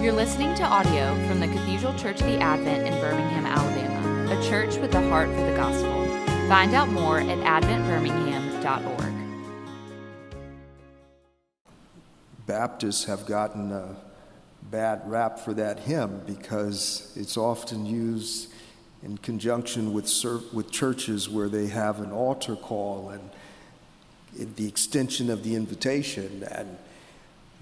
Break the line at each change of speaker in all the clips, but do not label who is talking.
You're listening to audio from the Cathedral Church of the Advent in Birmingham, Alabama, a church with a heart for the gospel. Find out more at adventbirmingham.org.
Baptists have gotten a bad rap for that hymn because it's often used in conjunction with, with churches where they have an altar call and the extension of the invitation. And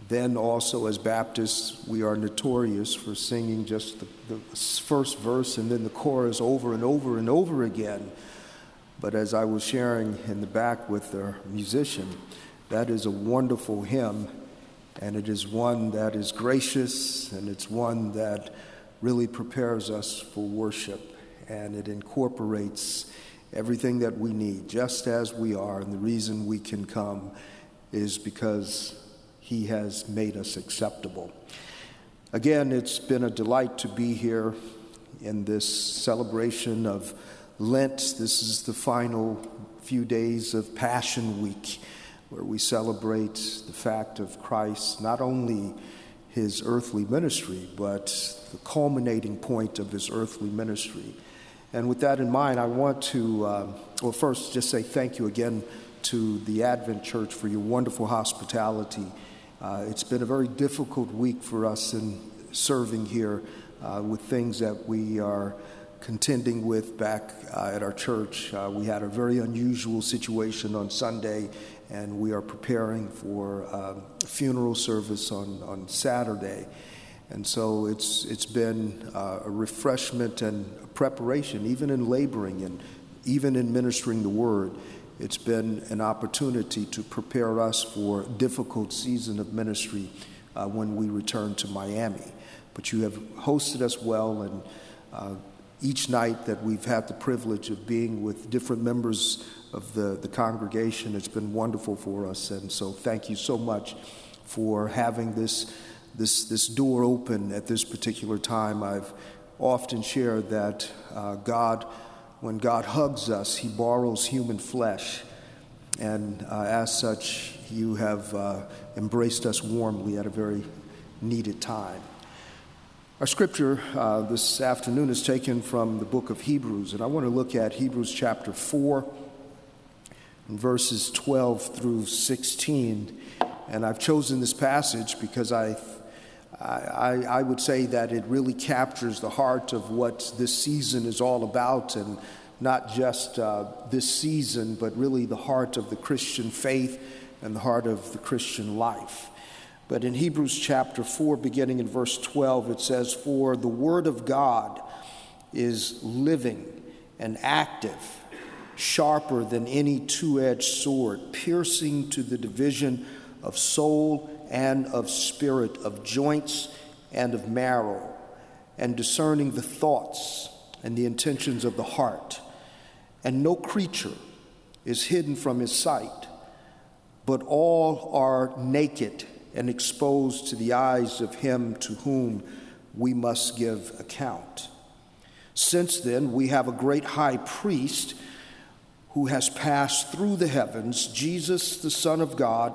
then also, as Baptists, we are notorious for singing just the, the first verse and then the chorus over and over and over again. But as I was sharing in the back with the musician, that is a wonderful hymn, and it is one that is gracious, and it's one that really prepares us for worship, and it incorporates everything that we need, just as we are. And the reason we can come is because he has made us acceptable. Again, it's been a delight to be here in this celebration of Lent. This is the final few days of Passion Week, where we celebrate the fact of Christ, not only his earthly ministry, but the culminating point of his earthly ministry. And with that in mind, I want to, uh, well, first just say thank you again to the Advent Church for your wonderful hospitality uh, it's been a very difficult week for us in serving here uh, with things that we are contending with back uh, at our church. Uh, we had a very unusual situation on Sunday, and we are preparing for a funeral service on, on Saturday. And so it's, it's been uh, a refreshment and a preparation, even in laboring and even in ministering the word. It's been an opportunity to prepare us for a difficult season of ministry uh, when we return to Miami. But you have hosted us well, and uh, each night that we've had the privilege of being with different members of the, the congregation, it's been wonderful for us. And so, thank you so much for having this, this, this door open at this particular time. I've often shared that uh, God when God hugs us, He borrows human flesh. And uh, as such, you have uh, embraced us warmly at a very needed time. Our scripture uh, this afternoon is taken from the book of Hebrews, and I want to look at Hebrews chapter 4, verses 12 through 16. And I've chosen this passage because I I, I, would say that it really captures the heart of what this season is all about, and not just uh, this season, but really the heart of the Christian faith and the heart of the Christian life. But in Hebrews chapter 4, beginning in verse 12, it says, For the word of God is living and active, sharper than any two edged sword, piercing to the division of soul and of spirit, of joints and of marrow, and discerning the thoughts and the intentions of the heart. And no creature is hidden from his sight, but all are naked and exposed to the eyes of him to whom we must give account. Since then, we have a great high priest who has passed through the heavens, Jesus, the Son of God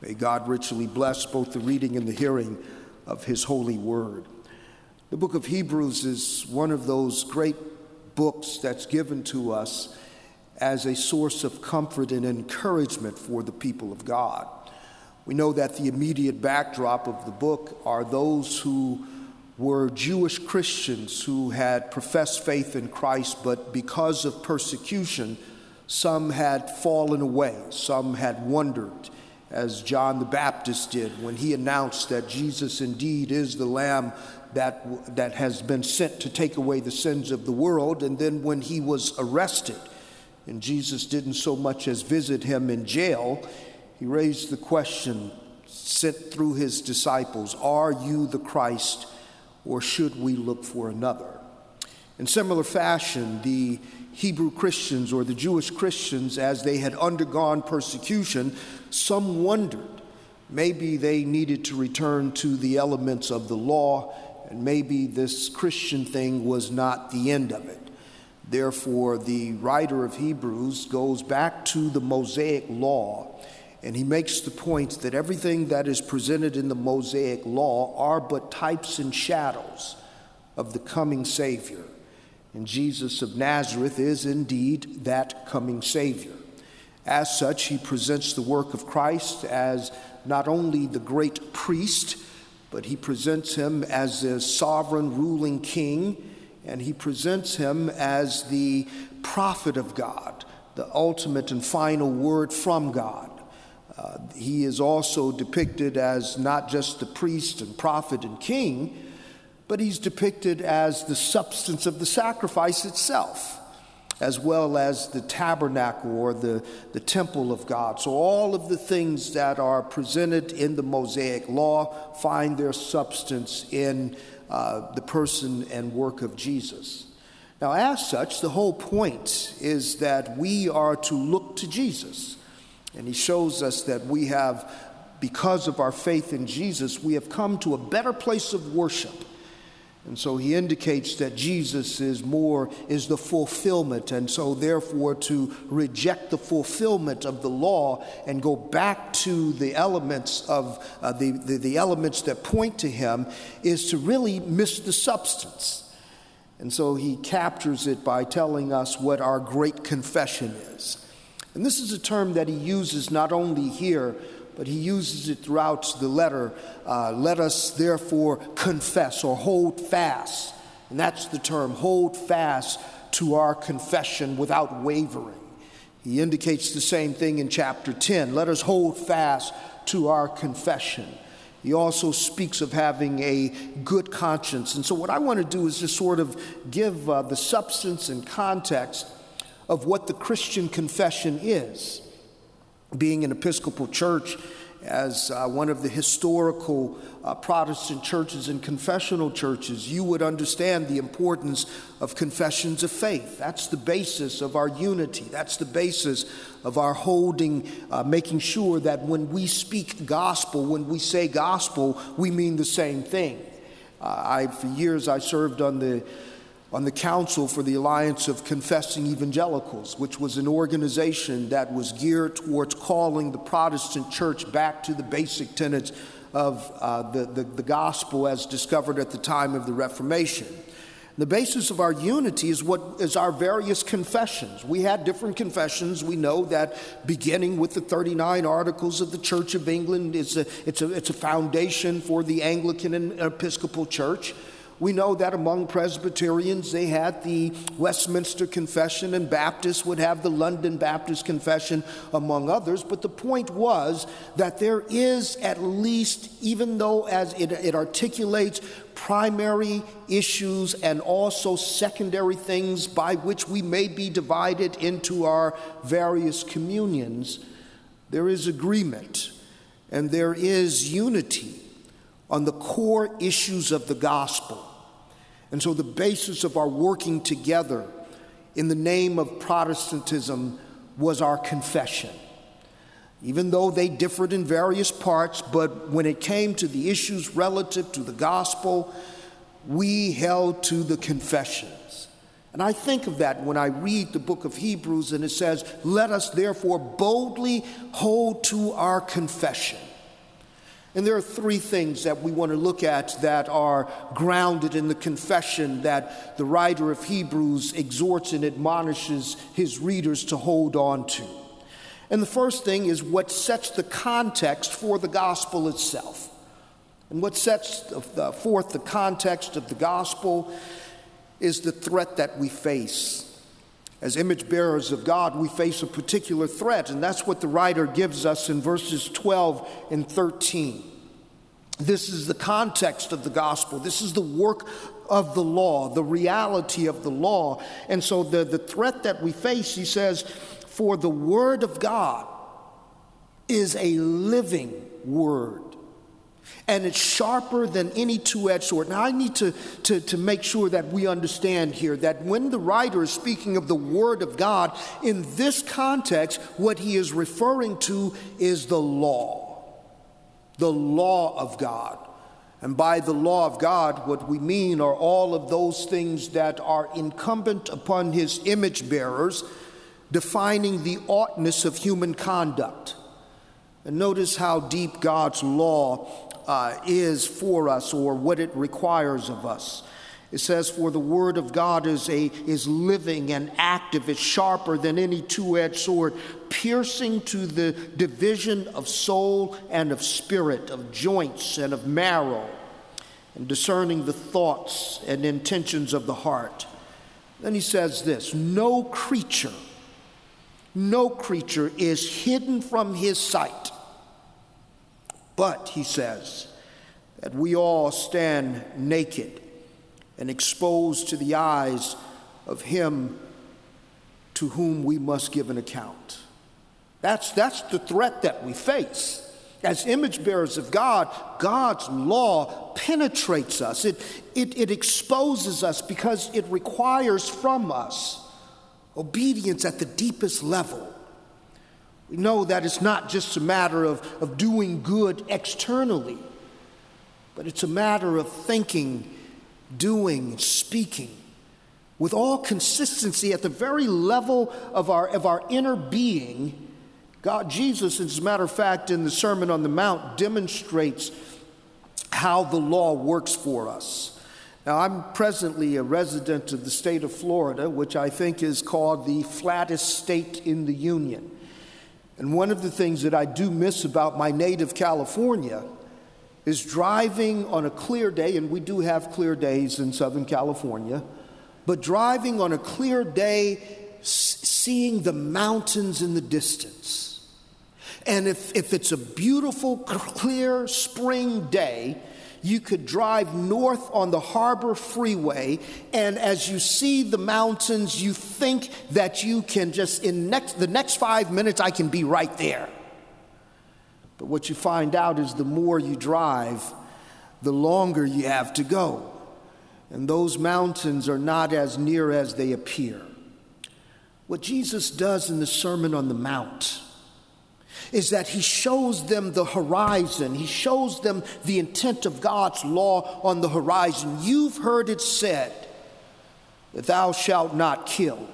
May God richly bless both the reading and the hearing of His holy word. The book of Hebrews is one of those great books that's given to us as a source of comfort and encouragement for the people of God. We know that the immediate backdrop of the book are those who were Jewish Christians who had professed faith in Christ, but because of persecution, some had fallen away, some had wandered as John the Baptist did when he announced that Jesus indeed is the Lamb that, that has been sent to take away the sins of the world. And then when he was arrested, and Jesus didn't so much as visit him in jail, he raised the question sent through his disciples Are you the Christ or should we look for another? In similar fashion, the Hebrew Christians or the Jewish Christians, as they had undergone persecution, some wondered maybe they needed to return to the elements of the law, and maybe this Christian thing was not the end of it. Therefore, the writer of Hebrews goes back to the Mosaic law and he makes the point that everything that is presented in the Mosaic law are but types and shadows of the coming Savior. And Jesus of Nazareth is indeed that coming Savior. As such, he presents the work of Christ as not only the great priest, but he presents him as the sovereign ruling king, and he presents him as the prophet of God, the ultimate and final word from God. Uh, he is also depicted as not just the priest and prophet and king, but he's depicted as the substance of the sacrifice itself, as well as the tabernacle or the, the temple of God. So, all of the things that are presented in the Mosaic law find their substance in uh, the person and work of Jesus. Now, as such, the whole point is that we are to look to Jesus. And he shows us that we have, because of our faith in Jesus, we have come to a better place of worship. And so he indicates that Jesus is more, is the fulfillment. And so, therefore, to reject the fulfillment of the law and go back to the elements of uh, the, the, the elements that point to him is to really miss the substance. And so he captures it by telling us what our great confession is. And this is a term that he uses not only here, but he uses it throughout the letter. Uh, Let us therefore confess or hold fast. And that's the term hold fast to our confession without wavering. He indicates the same thing in chapter 10. Let us hold fast to our confession. He also speaks of having a good conscience. And so, what I want to do is just sort of give uh, the substance and context of what the Christian confession is. Being an Episcopal church, as uh, one of the historical uh, Protestant churches and confessional churches, you would understand the importance of confessions of faith. That's the basis of our unity. That's the basis of our holding, uh, making sure that when we speak gospel, when we say gospel, we mean the same thing. Uh, I, for years, I served on the on the Council for the Alliance of Confessing Evangelicals, which was an organization that was geared towards calling the Protestant church back to the basic tenets of uh, the, the, the gospel as discovered at the time of the Reformation. The basis of our unity is what is our various confessions. We had different confessions. We know that beginning with the 39 articles of the Church of England, it's a, it's a, it's a foundation for the Anglican and Episcopal Church. We know that among Presbyterians, they had the Westminster Confession, and Baptists would have the London Baptist Confession, among others. But the point was that there is at least, even though as it, it articulates primary issues and also secondary things by which we may be divided into our various communions, there is agreement and there is unity on the core issues of the gospel. And so the basis of our working together in the name of Protestantism was our confession. Even though they differed in various parts, but when it came to the issues relative to the gospel, we held to the confessions. And I think of that when I read the book of Hebrews and it says, Let us therefore boldly hold to our confession. And there are three things that we want to look at that are grounded in the confession that the writer of Hebrews exhorts and admonishes his readers to hold on to. And the first thing is what sets the context for the gospel itself. And what sets forth the context of the gospel is the threat that we face as image bearers of God, we face a particular threat, and that's what the writer gives us in verses 12 and 13. This is the context of the gospel. This is the work of the law, the reality of the law. And so, the, the threat that we face, he says, for the word of God is a living word. And it's sharper than any two edged sword. Now, I need to, to, to make sure that we understand here that when the writer is speaking of the Word of God, in this context, what he is referring to is the law. The law of God. And by the law of God, what we mean are all of those things that are incumbent upon his image bearers, defining the oughtness of human conduct. And notice how deep God's law uh, is for us or what it requires of us. It says, For the word of God is, a, is living and active, it's sharper than any two edged sword, piercing to the division of soul and of spirit, of joints and of marrow, and discerning the thoughts and intentions of the heart. Then he says this No creature, no creature is hidden from his sight but, he says, that we all stand naked and exposed to the eyes of him to whom we must give an account. That's, that's the threat that we face. As image bearers of God, God's law penetrates us, it, it, it exposes us because it requires from us obedience at the deepest level. We know that it's not just a matter of, of doing good externally, but it's a matter of thinking, doing, speaking with all consistency at the very level of our, of our inner being. God, Jesus, as a matter of fact, in the Sermon on the Mount, demonstrates how the law works for us. Now, I'm presently a resident of the state of Florida, which I think is called the flattest state in the Union. And one of the things that I do miss about my native California is driving on a clear day, and we do have clear days in Southern California, but driving on a clear day, seeing the mountains in the distance. And if, if it's a beautiful, clear spring day, you could drive north on the Harbor Freeway, and as you see the mountains, you think that you can just, in next, the next five minutes, I can be right there. But what you find out is the more you drive, the longer you have to go. And those mountains are not as near as they appear. What Jesus does in the Sermon on the Mount is that he shows them the horizon. He shows them the intent of God's law on the horizon. You've heard it said that thou shalt not kill.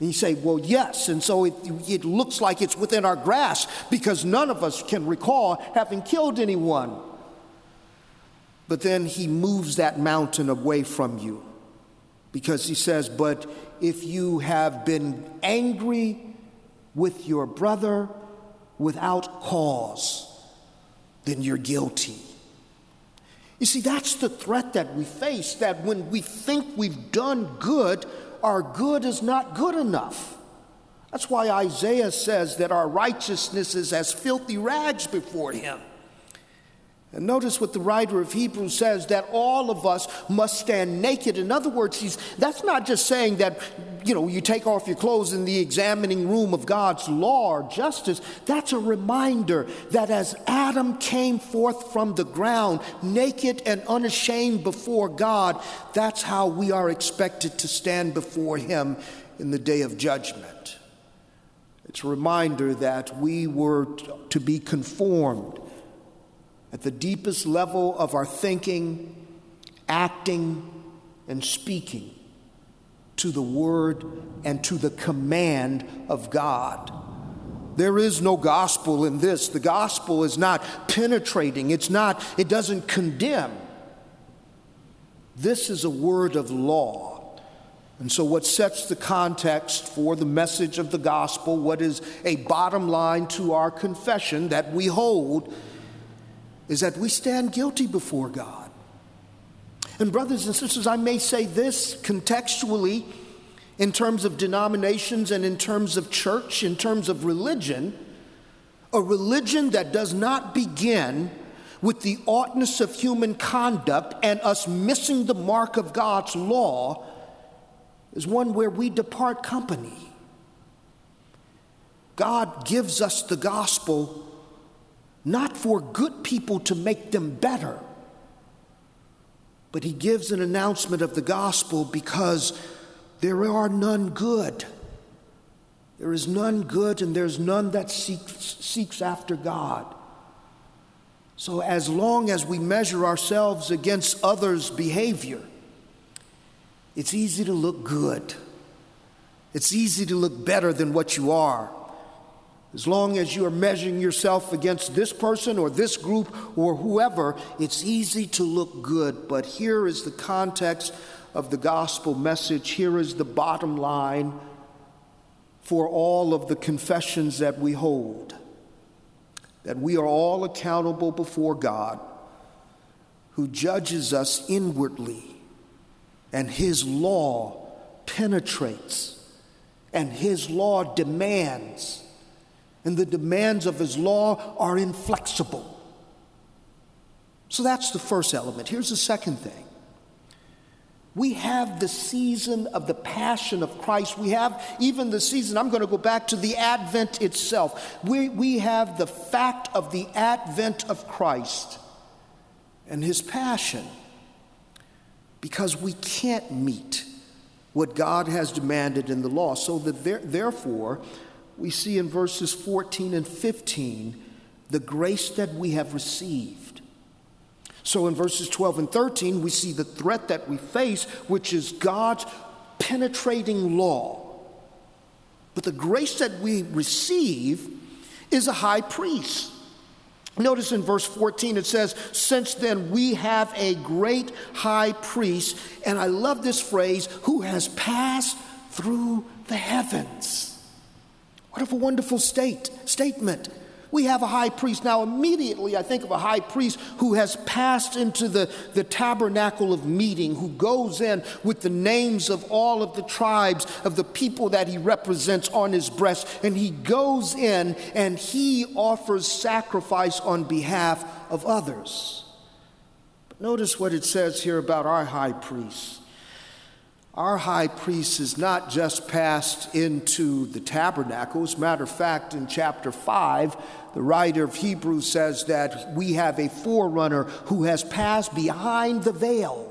And you say, well, yes. And so it, it looks like it's within our grasp because none of us can recall having killed anyone. But then he moves that mountain away from you because he says, but if you have been angry with your brother without cause, then you're guilty. You see, that's the threat that we face that when we think we've done good, our good is not good enough. That's why Isaiah says that our righteousness is as filthy rags before him. And notice what the writer of Hebrews says that all of us must stand naked. In other words, he's, that's not just saying that, you know, you take off your clothes in the examining room of God's law or justice. That's a reminder that as Adam came forth from the ground, naked and unashamed before God, that's how we are expected to stand before him in the day of judgment. It's a reminder that we were to be conformed at the deepest level of our thinking, acting, and speaking to the word and to the command of God. There is no gospel in this. The gospel is not penetrating, it's not, it doesn't condemn. This is a word of law. And so, what sets the context for the message of the gospel, what is a bottom line to our confession that we hold, is that we stand guilty before God. And, brothers and sisters, I may say this contextually in terms of denominations and in terms of church, in terms of religion. A religion that does not begin with the oughtness of human conduct and us missing the mark of God's law is one where we depart company. God gives us the gospel not for good people to make them better, but he gives an announcement of the gospel because there are none good. There is none good, and there's none that seeks, seeks after God. So, as long as we measure ourselves against others' behavior, it's easy to look good. It's easy to look better than what you are. As long as you are measuring yourself against this person or this group or whoever, it's easy to look good. But here is the context of the gospel message. Here is the bottom line for all of the confessions that we hold that we are all accountable before God who judges us inwardly, and His law penetrates, and His law demands and the demands of his law are inflexible. So that's the first element. Here's the second thing. We have the season of the passion of Christ. We have even the season, I'm going to go back to the advent itself. We, we have the fact of the advent of Christ and his passion because we can't meet what God has demanded in the law. So that there, therefore, we see in verses 14 and 15 the grace that we have received. So in verses 12 and 13, we see the threat that we face, which is God's penetrating law. But the grace that we receive is a high priest. Notice in verse 14 it says, Since then we have a great high priest, and I love this phrase, who has passed through the heavens. What a wonderful state, statement. We have a high priest. Now, immediately I think of a high priest who has passed into the, the tabernacle of meeting, who goes in with the names of all of the tribes of the people that he represents on his breast. And he goes in and he offers sacrifice on behalf of others. But notice what it says here about our high priest. Our high priest is not just passed into the tabernacle. As a matter of fact, in chapter 5, the writer of Hebrews says that we have a forerunner who has passed behind the veil.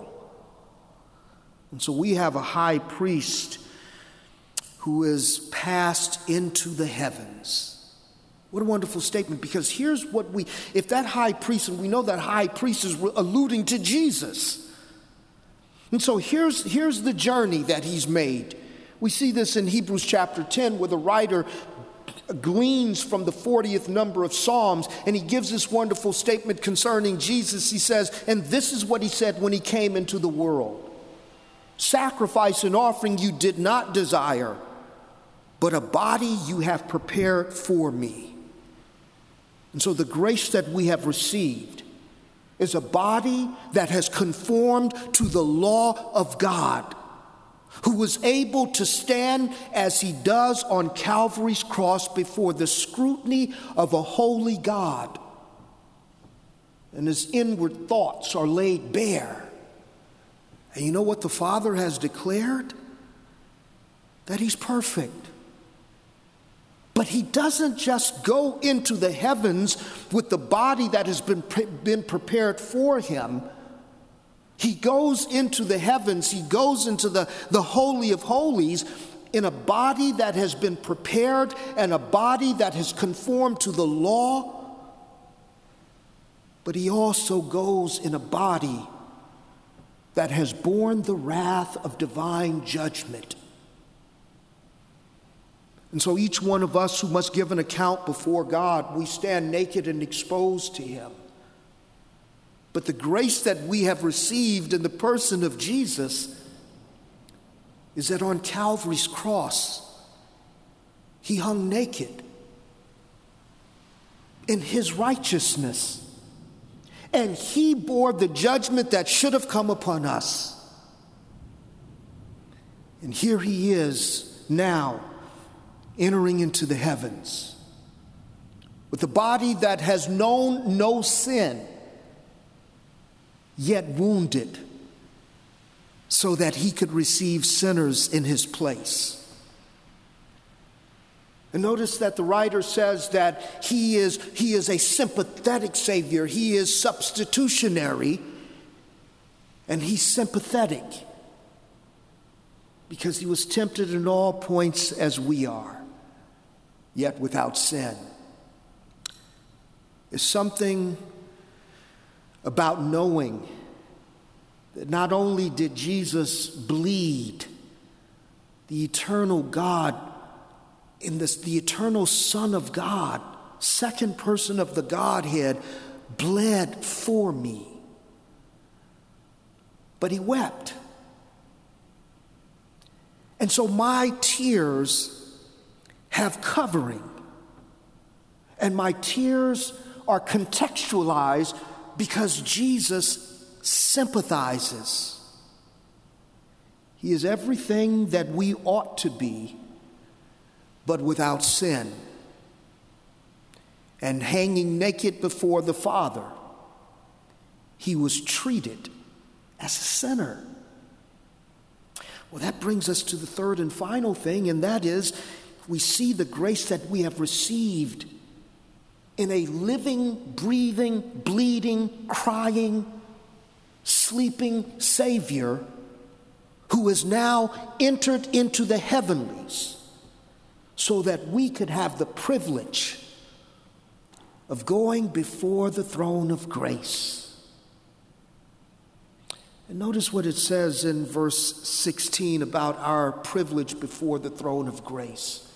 And so we have a high priest who is passed into the heavens. What a wonderful statement, because here's what we, if that high priest, and we know that high priest is alluding to Jesus. And so here's, here's the journey that he's made. We see this in Hebrews chapter 10, where the writer gleans from the 40th number of Psalms, and he gives this wonderful statement concerning Jesus. He says, And this is what he said when he came into the world Sacrifice and offering you did not desire, but a body you have prepared for me. And so the grace that we have received is a body that has conformed to the law of God, who was able to stand as he does on Calvary's cross before the scrutiny of a holy God. And his inward thoughts are laid bare. And you know what the Father has declared? That he's perfect. But he doesn't just go into the heavens with the body that has been, been prepared for him. He goes into the heavens, he goes into the, the Holy of Holies in a body that has been prepared and a body that has conformed to the law. But he also goes in a body that has borne the wrath of divine judgment. And so each one of us who must give an account before God, we stand naked and exposed to Him. But the grace that we have received in the person of Jesus is that on Calvary's cross, He hung naked in His righteousness. And He bore the judgment that should have come upon us. And here He is now entering into the heavens. With a body that has known no sin, yet wounded, so that he could receive sinners in his place. And notice that the writer says that he is, he is a sympathetic Savior, he is substitutionary, and he's sympathetic because he was tempted in all points as we are, yet without sin. Is something about knowing that not only did Jesus bleed, the eternal God in this, the eternal Son of God, second person of the Godhead, bled for me. But he wept. And so my tears have covering, and my tears are contextualized because Jesus sympathizes. He is everything that we ought to be but without sin, and hanging naked before the Father, he was treated as a sinner. Well, that brings us to the third and final thing, and that is we see the grace that we have received in a living, breathing, bleeding, crying, sleeping Savior who has now entered into the heavenlies so that we could have the privilege of going before the throne of grace. And notice what it says in verse 16 about our privilege before the throne of grace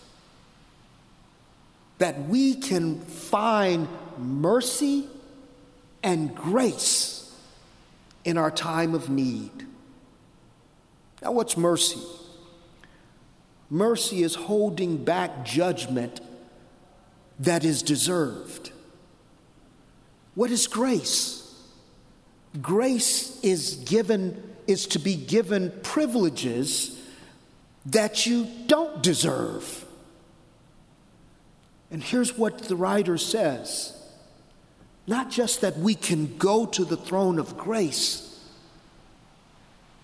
that we can find mercy and grace in our time of need. Now, what's mercy? Mercy is holding back judgment that is deserved. What is grace? Grace is given is to be given privileges that you don't deserve. And here's what the writer says not just that we can go to the throne of grace,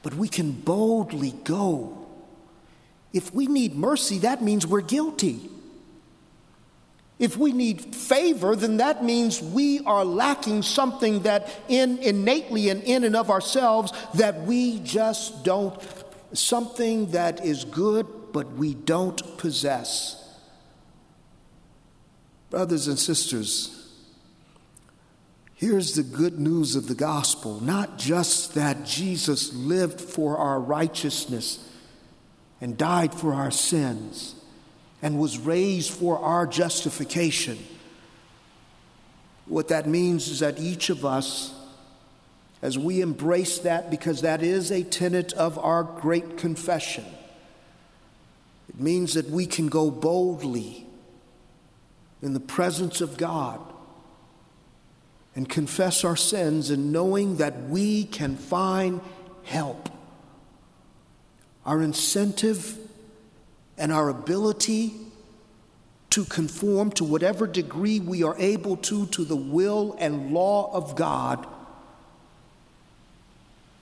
but we can boldly go if we need mercy, that means we're guilty. If we need favor, then that means we are lacking something that in innately and in and of ourselves that we just don't something that is good but we don't possess. Brothers and sisters, here's the good news of the gospel, not just that Jesus lived for our righteousness and died for our sins and was raised for our justification. What that means is that each of us, as we embrace that, because that is a tenet of our great confession, it means that we can go boldly in the presence of God and confess our sins and knowing that we can find help our incentive and our ability to conform to whatever degree we are able to to the will and law of God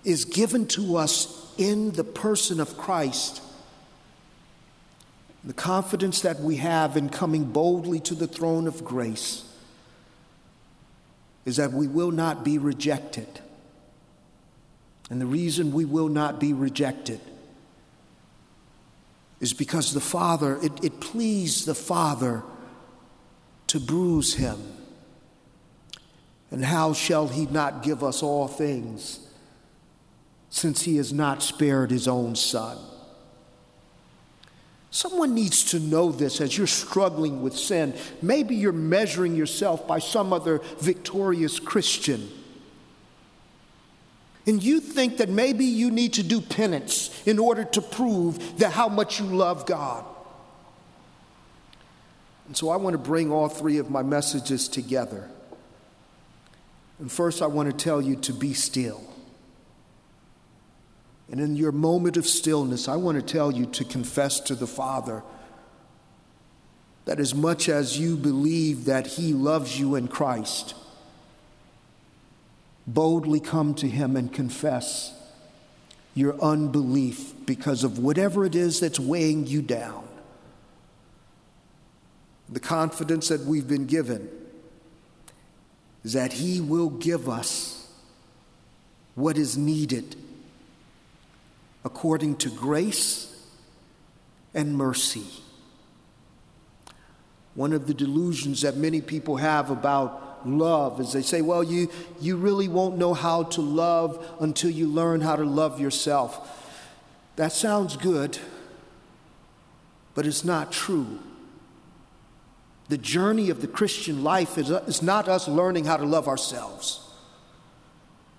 is given to us in the person of Christ. The confidence that we have in coming boldly to the throne of grace is that we will not be rejected. And the reason we will not be rejected is because the Father, it, it pleased the Father to bruise him. And how shall he not give us all things since he has not spared his own son? Someone needs to know this as you're struggling with sin. Maybe you're measuring yourself by some other victorious Christian. And you think that maybe you need to do penance in order to prove that how much you love God. And so I want to bring all three of my messages together. And first, I want to tell you to be still. And in your moment of stillness, I want to tell you to confess to the Father that as much as you believe that He loves you in Christ, boldly come to Him and confess your unbelief because of whatever it is that's weighing you down. The confidence that we've been given is that He will give us what is needed according to grace and mercy. One of the delusions that many people have about love is they say, well, you, you really won't know how to love until you learn how to love yourself. That sounds good, but it's not true. The journey of the Christian life is, is not us learning how to love ourselves.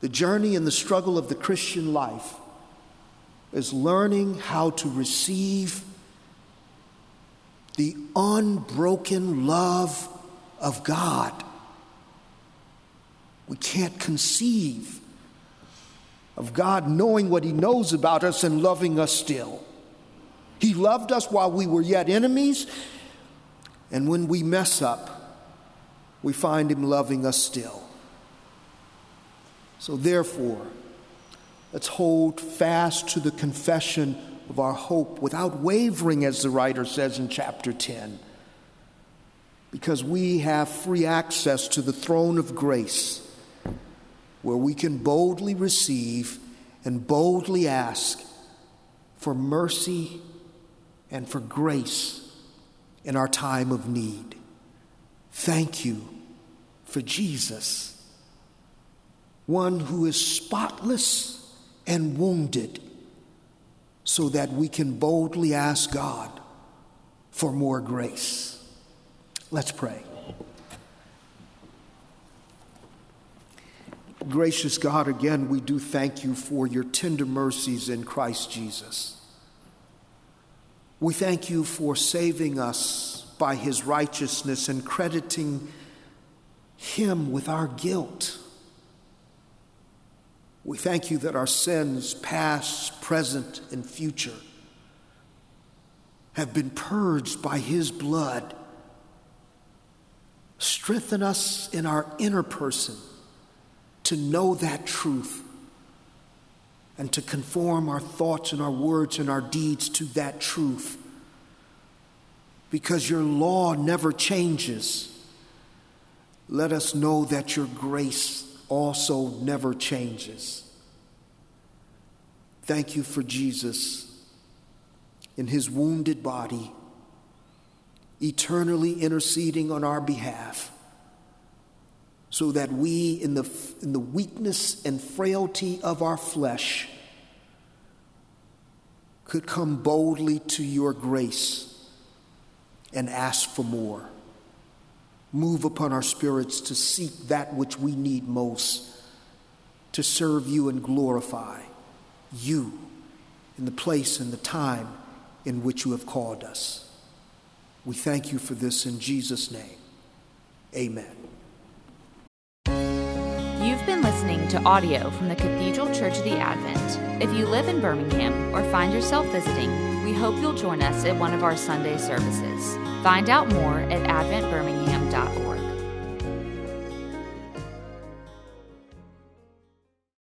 The journey and the struggle of the Christian life is learning how to receive the unbroken love of God. We can't conceive of God knowing what He knows about us and loving us still. He loved us while we were yet enemies, and when we mess up, we find Him loving us still. So, therefore, let's hold fast to the confession of our hope without wavering, as the writer says in chapter 10, because we have free access to the throne of grace where we can boldly receive and boldly ask for mercy and for grace in our time of need. Thank you for Jesus, one who is spotless and wounded so that we can boldly ask God for more grace. Let's pray. Gracious God, again, we do thank you for your tender mercies in Christ Jesus. We thank you for saving us by his righteousness and crediting him with our guilt. We thank you that our sins, past, present, and future, have been purged by His blood. Strengthen us in our inner person to know that truth and to conform our thoughts and our words and our deeds to that truth. Because your law never changes, let us know that your grace also never changes. Thank you for Jesus in his wounded body, eternally interceding on our behalf, so that we, in the, in the weakness and frailty of our flesh, could come boldly to your grace and ask for more move upon our spirits to seek that which we need most to serve you and glorify you in the place and the time in which you have called us. We thank you for this in Jesus' name. Amen.
You've been listening to audio from the Cathedral Church of the Advent. If you live in Birmingham or find yourself visiting, we hope you'll join us at one of our Sunday services. Find out more at adventbirmingham.org.